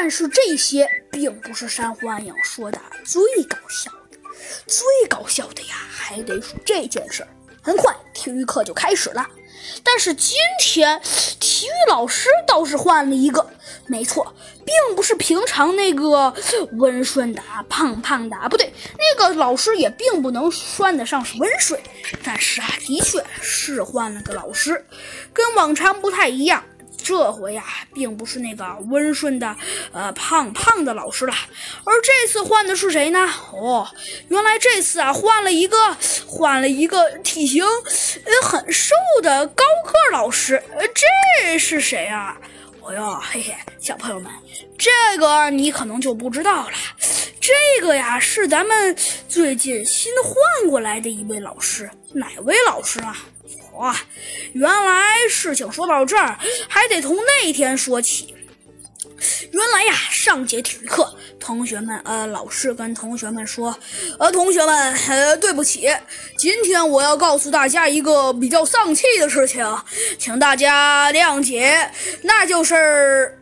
但是这些并不是山欢迎说的最搞笑的，最搞笑的呀，还得数这件事儿。很快，体育课就开始了。但是今天体育老师倒是换了一个，没错，并不是平常那个温顺的胖胖的，不对，那个老师也并不能算得上是温顺，但是啊，的确是换了个老师，跟往常不太一样。这回呀，并不是那个温顺的，呃，胖胖的老师了，而这次换的是谁呢？哦，原来这次啊，换了一个，换了一个体型呃很瘦的高个老师。呃，这是谁啊？哦哟，嘿嘿，小朋友们，这个你可能就不知道了。这个呀，是咱们最近新换过来的一位老师，哪位老师啊？哇，原来事情说到这儿，还得从那天说起。原来呀，上节体育课，同学们，呃，老师跟同学们说，呃，同学们，呃，对不起，今天我要告诉大家一个比较丧气的事情，请大家谅解。那就是，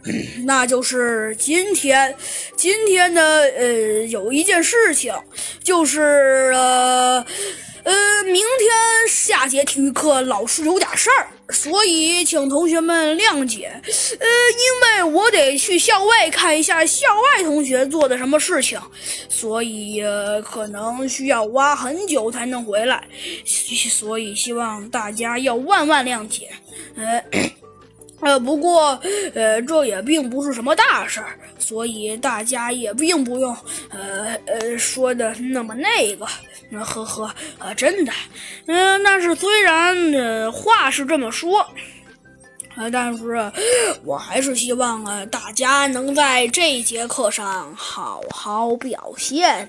那就是今天，今天呢，呃，有一件事情，就是呃。节体育课老师有点事儿，所以请同学们谅解。呃，因为我得去校外看一下校外同学做的什么事情，所以可能需要挖很久才能回来，所以希望大家要万万谅解。呃。呃，不过，呃，这也并不是什么大事儿，所以大家也并不用，呃呃，说的那么那个，那呵呵，呃，真的，嗯，但是虽然呃话是这么说，呃，但是我还是希望啊，大家能在这节课上好好表现。